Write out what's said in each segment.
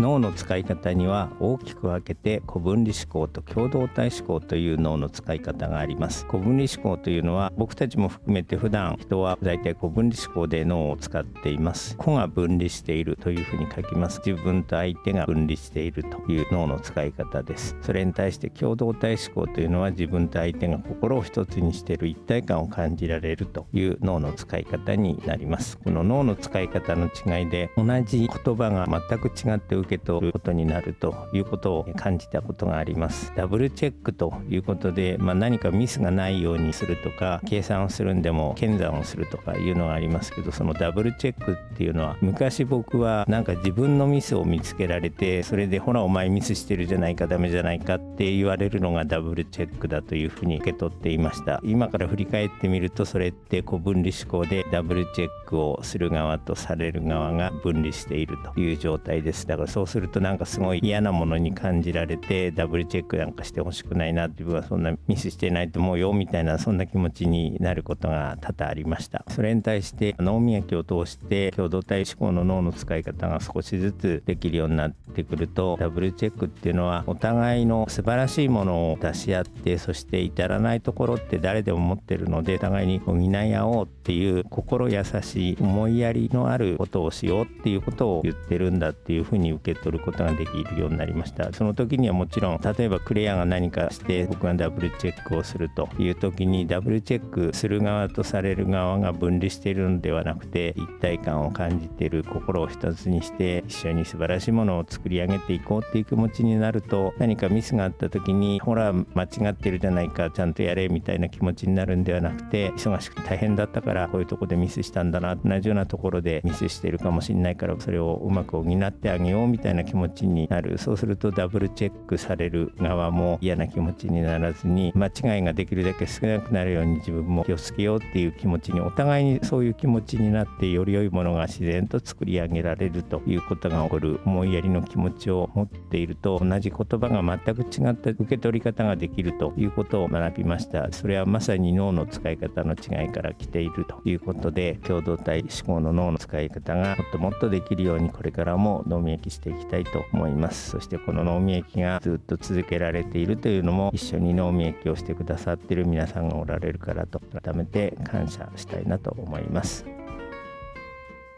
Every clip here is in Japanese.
脳の使い方には大きく分けて古分離思考と共同体思考という脳の使い方があります。古分離思考というのは僕たちも含めて普段人は大体古分離思考で脳を使っています。個が分離しているというふうに書きます。自分と相手が分離しているという脳の使い方です。それに対して共同体思考というのは自分と相手が心を一つにしている一体感を感じられるという脳の使い方になります。この脳の使い方の違いで同じ言葉が全く違って受け取ることになるということを感じたことがあります。ダブルチェックということで、まあ、何かミスがないようにするとか計算をするんでも検算をするとかいうのがありますけどそのダブルチェックっていうのは昔僕はなんか自分のミスを見つけられてそれでほらお前ミスしてるじゃないかダメじゃないかって言われるのがダブルチェックだというふうに受け取っていました。今から振り返ってみるとそれって古分離思考でダブルチェックをする側とされる側が分離しているという状態です。だからそうするとなんかすごい嫌なものに感じられてダブルチェックなんかしてほしくないな自分はそんなミスしてないと思うよみたいなそんな気持ちになることが多々ありました。それに対して脳磨きを通して共同体思考の脳の使い方が少しずつできるようになってくるとダブルチェックっていうのはお互いの素晴らしいものを出し合ってそして至らないところって誰でも持ってるので互いに補い合おうっていう心優しい思いやりのあることをしようっていうことを言ってるんだっていうふうに受け取ることができるようになりました。その時にはもちろん例えばクレアが何かして僕がダブルチェックをするという時にダブルチェックする側とされる側が分離しているのではなくて一体感を感じている心を一つにして一緒に素晴らしいものを作り上げていこうっていう気持ちになると何かミスがあった時にほら間違ってるじゃないかちゃんとやれみたいな気持ちになるんではなくて忙しくて大変だったからこういうとこでミスしたんだな同じようなところでミスしてるかもしれないからそれをうまく補ってあげようみたいな気持ちになる。そうするとダブルチェックされる側も嫌な気持ちにならずに間違いができるだけ少なくなるように自分も気をつけようっていう気持ちにお互いにそういう気持ちになってより良いものが自然と作り上げられるということが起こる。思いやりの気持ちを持っていると同じ言葉が全く違った受け取り方ができるということを学びました。それはまさに脳の使い方の違いから来ているということで共同体思考の脳の使い方がもっともっとできるようにこれからも脳みやきしていきたいと思います。そしてこの農民駅がずっと続けられているというのも一緒に農民駅をしてくださっている皆さんがおられるからと改めて感謝したいなと思います。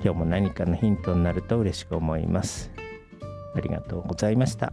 今日も何かのヒントになると嬉しく思います。ありがとうございました。